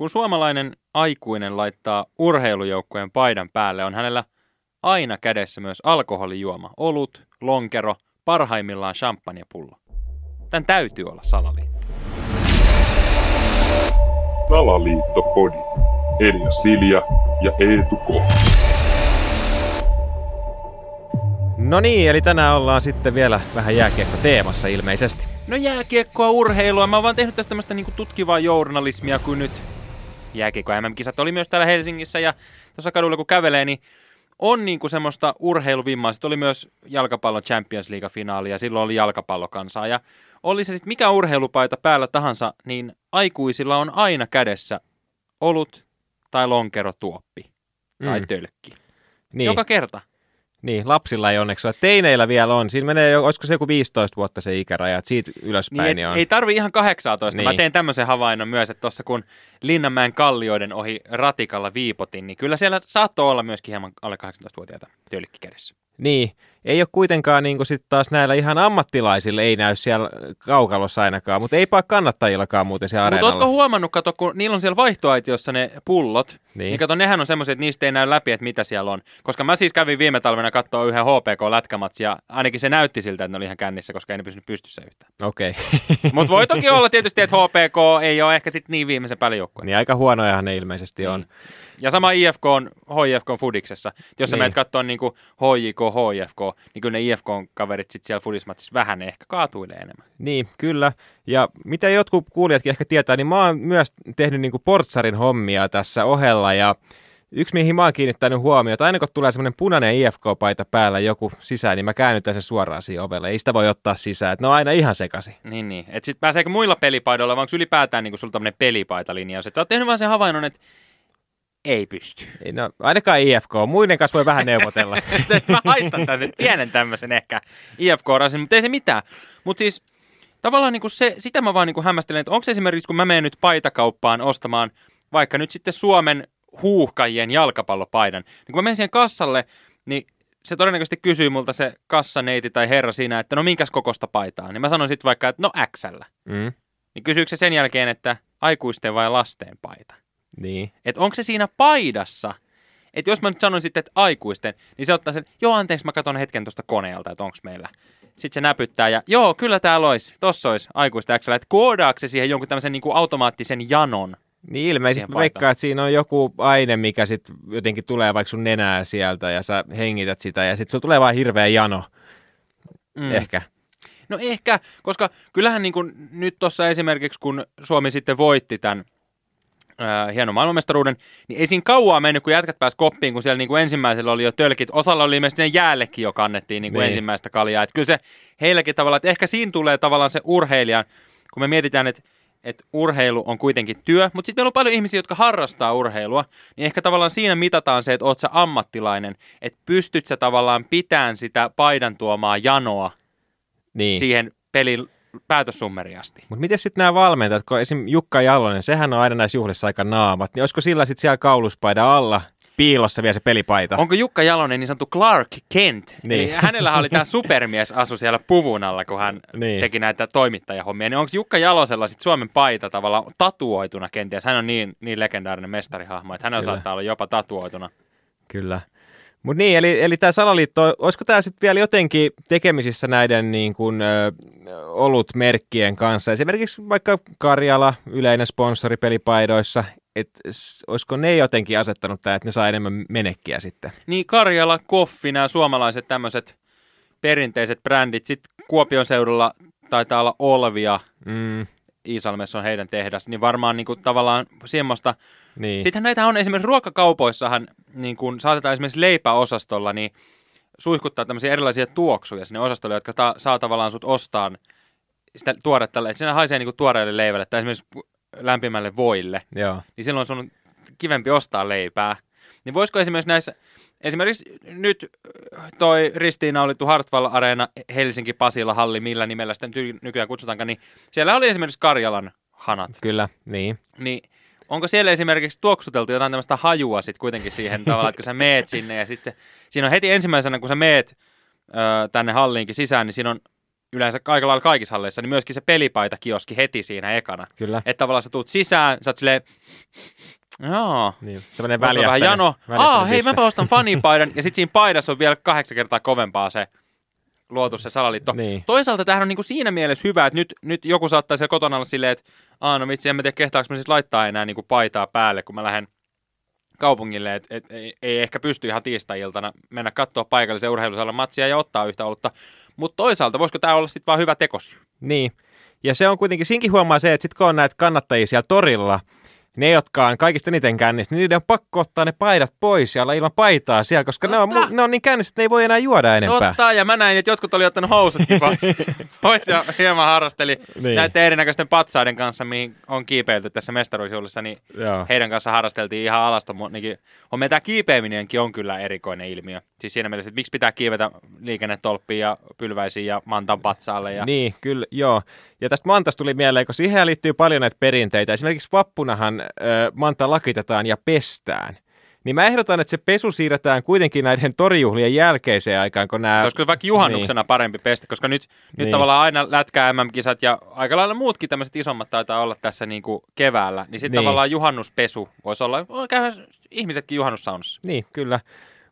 Kun suomalainen aikuinen laittaa urheilujoukkueen paidan päälle, on hänellä aina kädessä myös alkoholijuoma, olut, lonkero, parhaimmillaan champagnepullo. Tän täytyy olla salaliitto. Salaliittopodi. Elia Silja ja Eetu K. No niin, eli tänään ollaan sitten vielä vähän jääkiekko teemassa ilmeisesti. No jääkiekkoa, urheilua. Mä oon vaan tehnyt tästä tämmöistä niinku tutkivaa journalismia, kun nyt jääkiekko MM-kisat oli myös täällä Helsingissä ja tuossa kadulla kun kävelee, niin on niinku semmoista urheiluvimmaa. Sitten oli myös jalkapallon Champions League-finaali ja silloin oli jalkapallokansaa. Ja oli se sitten mikä urheilupaita päällä tahansa, niin aikuisilla on aina kädessä olut tai lonkerotuoppi tai Mm. tölkki. Niin, Joka kerta. Niin, lapsilla ei onneksi ole. Teineillä vielä on. Siinä menee jo, olisiko se joku 15 vuotta se ikäraja, että siitä ylöspäin Niin, niin et, on. ei tarvi ihan 18. Niin. Mä teen tämmöisen havainnon myös, että tuossa kun Linnanmäen kallioiden ohi ratikalla viipotin, niin kyllä siellä saattoi olla myöskin hieman alle 18-vuotiaita tölkki kädessä. Niin, ei ole kuitenkaan niin sit taas näillä ihan ammattilaisilla ei näy siellä kaukalossa ainakaan, mutta eipä kannattajillakaan muuten siellä Mutta areenalla. ootko huomannut, kato, kun niillä on siellä vaihtoaitiossa ne pullot, niin, Niin. niin kato, nehän on semmoiset, että niistä ei näy läpi, että mitä siellä on. Koska mä siis kävin viime talvena katsoa yhden HPK-lätkämatsia, ja ainakin se näytti siltä, että ne oli ihan kännissä, koska ei ne pysynyt pystyssä yhtään. Okei. Mutta voi toki olla tietysti, että HPK ei ole ehkä sitten niin viimeisen päälle joukkue. niin aika huonojahan ne ilmeisesti on. Ja sama IFK on HIFK on Fudiksessa. Jos sä Niin. menet katsoa niin kuin HJK, HIFK, niin kyllä ne IFK-kaverit sitten siellä Fudismatsissa vähän ehkä kaatuilee enemmän. Niin, kyllä. Ja mitä jotkut kuulijatkin ehkä tietää, niin mä oon myös tehnyt niin portsarin hommia tässä ohella ja Yksi, mihin mä oon kiinnittänyt huomiota, aina kun tulee semmoinen punainen IFK-paita päällä joku sisään, niin mä käännytän sen suoraan siihen ovelle. Ei sitä voi ottaa sisään, että ne on aina ihan sekaisin. Niin, niin. Että sitten pääseekö muilla pelipaidoilla, vai onko ylipäätään niin sulla tämmöinen pelipaitalinjaus? Että sä oot tehnyt vaan sen havainnon, että ei pysty. Ei, no, ainakaan IFK, muiden kanssa voi vähän neuvotella. Mä haistan tämmöisen pienen tämmöisen ehkä IFK-rasin, mutta ei se mitään. Mutta siis tavallaan niin se, sitä mä vaan niin hämmästelen, että onko esimerkiksi, kun mä menen nyt paitakauppaan ostamaan vaikka nyt sitten Suomen huuhkajien jalkapallopaidan, niin kun mä menen siihen kassalle, niin se todennäköisesti kysyy multa se kassaneiti tai herra siinä, että no minkäs kokosta paitaa. Niin mä sanon sitten vaikka, että no XL. mm, Niin kysyykö se sen jälkeen, että aikuisten vai lasten paita? niin. Että onko se siinä paidassa? Että jos mä nyt sanon sitten, että aikuisten, niin se ottaa sen, joo anteeksi mä katson hetken tuosta koneelta, että onko meillä. Sitten se näpyttää ja joo, kyllä täällä olisi, tossa olisi aikuisten XL. Että koodaako se siihen jonkun tämmöisen niin kuin automaattisen janon? Niin ilmeisesti veikkaan, että siinä on joku aine, mikä sitten jotenkin tulee vaikka sun nenää sieltä ja sä hengität sitä ja sitten sulla tulee vaan hirveä jano. Mm. Ehkä. No ehkä, koska kyllähän niin kuin nyt tuossa esimerkiksi, kun Suomi sitten voitti tämän ää, hienon maailmanmestaruuden, niin ei siinä kauaa mennyt, kun jätkät pääsi koppiin, kun siellä niin kuin ensimmäisellä oli jo tölkit. Osalla oli ilmeisesti ne jäällekin jo kannettiin niin kuin Niin. ensimmäistä kaljaa. Että kyllä se heilläkin tavallaan, että ehkä siinä tulee tavallaan se urheilijan, kun me mietitään, että että urheilu on kuitenkin työ, mutta sitten meillä on paljon ihmisiä, jotka harrastaa urheilua, niin ehkä tavallaan siinä mitataan se, että oot sä ammattilainen, että pystyt sä tavallaan pitämään sitä paidan tuomaa janoa Niin. siihen pelin päätössummeriin asti. Mutta miten sitten nämä valmentajat, kun esim. Jukka Jalonen, sehän on aina näissä juhlissa aika naamat, niin olisiko sillä sitten siellä kauluspaidan alla piilossa vielä se pelipaita? Onko Jukka Jalonen niin sanottu Clark Kent? Niin. Eli hänellä oli tämä supermies asu siellä puvun alla, kun hän Niin. teki näitä toimittajahommia. Niin onko Jukka Jalosella sitten Suomen paita tavallaan tatuoituna kenties? Hän on niin, niin legendaarinen mestarihahmo, että hänellä Kyllä. saattaa olla jopa tatuoituna. Kyllä. Mutta niin, eli, eli tämä salaliitto, olisiko tämä sitten vielä jotenkin tekemisissä näiden niin kuin, ö, olutmerkkien kanssa? Esimerkiksi vaikka Karjala, yleinen sponsori pelipaidoissa, että olisiko ne jotenkin asettanut tämä, että ne saa enemmän menekkiä sitten? Niin Karjala, Koffi, nämä suomalaiset tämmöiset perinteiset brändit. Sitten Kuopion seudulla taitaa olla Olvia, Mm, Iisalmessa on heidän tehdas, niin varmaan niin kuin, tavallaan semmoista niin. Sittenhän näitä on esimerkiksi ruokakaupoissahan, niin kun saatetaan esimerkiksi leipäosastolla, niin suihkuttaa tämmöisiä erilaisia tuoksuja sinne osastolle, jotka ta- saa tavallaan sut ostaan sitä tuoretta, että siinä haisee niin tuoreelle leivälle tai esimerkiksi lämpimälle voille, Joo. niin silloin sun on kivempi ostaa leipää. Niin voisiko esimerkiksi näissä, esimerkiksi nyt toi ristiinnaulittu Hartwall Areena Helsinki Pasila Halli, millä nimellä sitä nykyään kutsutaankaan, niin siellä oli esimerkiksi Karjalan hanat Kyllä, niin. niin onko siellä esimerkiksi tuoksuteltu jotain tämmöistä hajua sitten kuitenkin siihen tavallaan, että kun sä meet sinne ja sitten siinä on heti ensimmäisenä, kun sä meet ö, tänne halliinkin sisään, niin siinä on yleensä kaikilla lailla kaikissa halleissa, niin myöskin se pelipaita kioski heti siinä ekana. Kyllä. Että tavallaan sä tuut sisään, sä oot silleen, joo, Niin, on vähän jano. Aa, hei, mäpä ostan fanipaidan. Ja sitten siinä paidassa on vielä kahdeksan kertaa kovempaa se luotu se salaliitto. Niin. Toisaalta tämähän on niinku siinä mielessä hyvä, että nyt, nyt joku saattaa siellä kotona olla silleen, että Aa, no vitsi, en mä tiedä kehtaanko mä sit laittaa enää niinku paitaa päälle, kun mä lähden kaupungille, että et, ei, ei, ehkä pysty ihan tiistai-iltana mennä katsoa paikallisen urheilusalon matsia ja ottaa yhtä olutta. Mutta toisaalta, voisiko tämä olla sitten vaan hyvä tekosyy? Niin. Ja se on kuitenkin, siinkin huomaa se, että sitten kun on näitä kannattajia siellä torilla, ne, jotka on kaikista eniten kännissä, niin niiden on pakko ottaa ne paidat pois ja olla ilman paitaa siellä, koska ne on, ne on niin kännissä, että ne ei voi enää juoda enempää. Totta, ja mä näin, että jotkut oli ottanut housutkin pois ja hieman harrasteli Niin. niin. näiden erinäköisten patsaiden kanssa, mihin on kiipeilty tässä mestaruusjuhlissa, niin Joo. heidän kanssa harrasteltiin ihan alasta. Mu- niinkin- On meidän tämä kiipeäminenkin on kyllä erikoinen ilmiö. Siis siinä mielessä, että miksi pitää kiivetä liikennetolppiin ja pylväisiin ja mantan patsaalle. Ja... Niin, kyllä, joo. Ja tästä mantasta tuli mieleen, kun siihen liittyy paljon näitä perinteitä. Esimerkiksi vappunahan ö, manta lakitetaan ja pestään. Niin mä ehdotan, että se pesu siirretään kuitenkin näiden torijuhlien jälkeiseen aikaan, kun nämä... Olisiko vaikka juhannuksena niin. parempi pestä, koska nyt, nyt Niin. tavallaan aina lätkää MM-kisat ja aika lailla muutkin tämmöiset isommat taitaa olla tässä niin kuin keväällä, niin sitten Niin. tavallaan juhannuspesu voisi olla, voi käydä ihmisetkin juhannussaunassa. Niin, kyllä.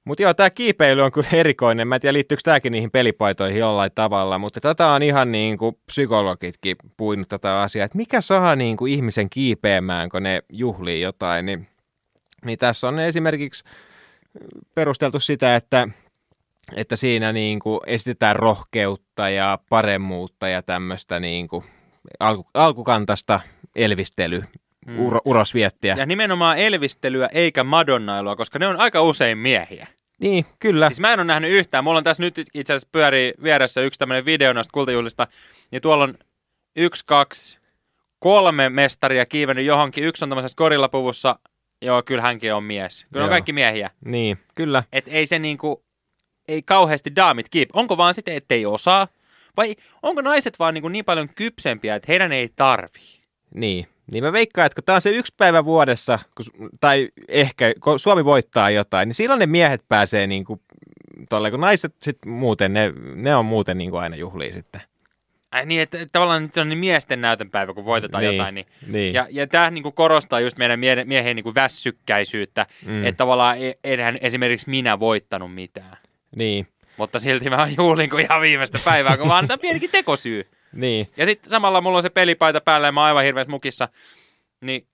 Mutta joo, tämä kiipeily on kyllä erikoinen. Mä en tiedä, liittyykö tämäkin niihin pelipaitoihin jollain tavalla, mutta tätä on ihan niin kuin psykologitkin puinut tätä asiaa, että mikä saa niin kuin ihmisen kiipeämään, kun ne juhlii jotain. Niin, niin tässä on esimerkiksi perusteltu sitä, että, että siinä niin kuin esitetään rohkeutta ja paremmuutta ja tämmöistä niin kuin alku, alkukantasta elvistely, Hmm. uro, urosviettiä. Ja nimenomaan elvistelyä eikä madonnailua, koska ne on aika usein miehiä. Niin, kyllä. Siis mä en ole nähnyt yhtään. Mulla on tässä nyt itse asiassa pyörii vieressä yksi tämmöinen video noista kultajuhlista, niin tuolla on yksi, kaksi, kolme mestaria kiivennyt johonkin. Yksi on tämmöisessä gorillapuvussa. Joo, kyllä hänkin on mies. Kyllä on Joo. kaikki miehiä. Niin, kyllä. Et ei se niinku, ei kauheasti daamit kiip. Onko vaan sitten, ettei osaa? Vai onko naiset vaan niinku niin paljon kypsempiä, että heidän ei tarvii? Niin. Niin mä veikkaan, että kun tämä on se yksi päivä vuodessa, kun, tai ehkä kun Suomi voittaa jotain, niin silloin ne miehet pääsee niin kuin, tolle, kun naiset sit muuten, ne, ne on muuten niin kuin aina juhlii sitten. Ai niin, että tavallaan nyt se on niin miesten näytönpäivä, kun voitetaan Niin, jotain. Niin. niin. Ja, ja tämä niinku korostaa just meidän mie- miehen niinku väsykkäisyyttä, Mm. että tavallaan enhän esimerkiksi minä voittanut mitään. Niin, Mutta silti mä juhlin kuin ihan viimeistä päivää, kun vaan annetaan pienikin tekosyy. Niin. Ja sitten samalla mulla on se pelipaita päällä ja mä oon aivan hirveässä mukissa, niin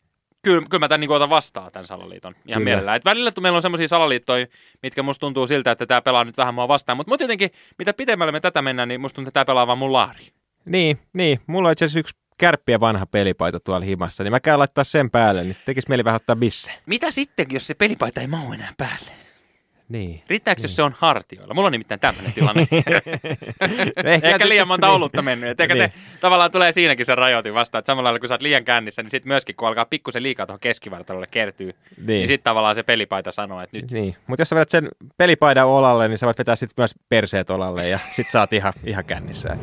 kyllä, kyllä mä tämän niin otan vastaan, tämän salaliiton, ihan Kyllä. mielellään. Et välillä meillä on semmoisia salaliittoja, mitkä musta tuntuu siltä, että tämä pelaa nyt vähän mua vastaan, mutta mut jotenkin, mitä pitemmälle me tätä mennään, niin musta tuntuu, että tämä pelaa vaan mun laari. Niin, niin. Mulla on itse asiassa yksi kärppiä vanha pelipaita tuolla himassa, niin mä käyn laittaa sen päälle, niin tekis mieli vähän ottaa bisse. Mitä sitten, jos se pelipaita ei mahu enää päälle? Niin. Riittääkö, jos se on hartioilla? Mulla on nimittäin tämmöinen tilanne. Ehkä, Ehkä liian monta niin. olutta mennyt. Et ehkä Niin. se tavallaan tulee siinäkin se rajoitin vastaan. Että samalla lailla kun sä oot liian kännissä, niin sitten myöskin kun alkaa pikkusen liikaa tuohon keskivartalolle kertyy, niin, Niin. niin sitten tavallaan se pelipaita sanoo, että nyt Niin, mutta jos sä vedät sen pelipaidan olalle, niin sä voit vetää sitten myös perseet olalle ja sit sä oot ihan, ihan kännissä.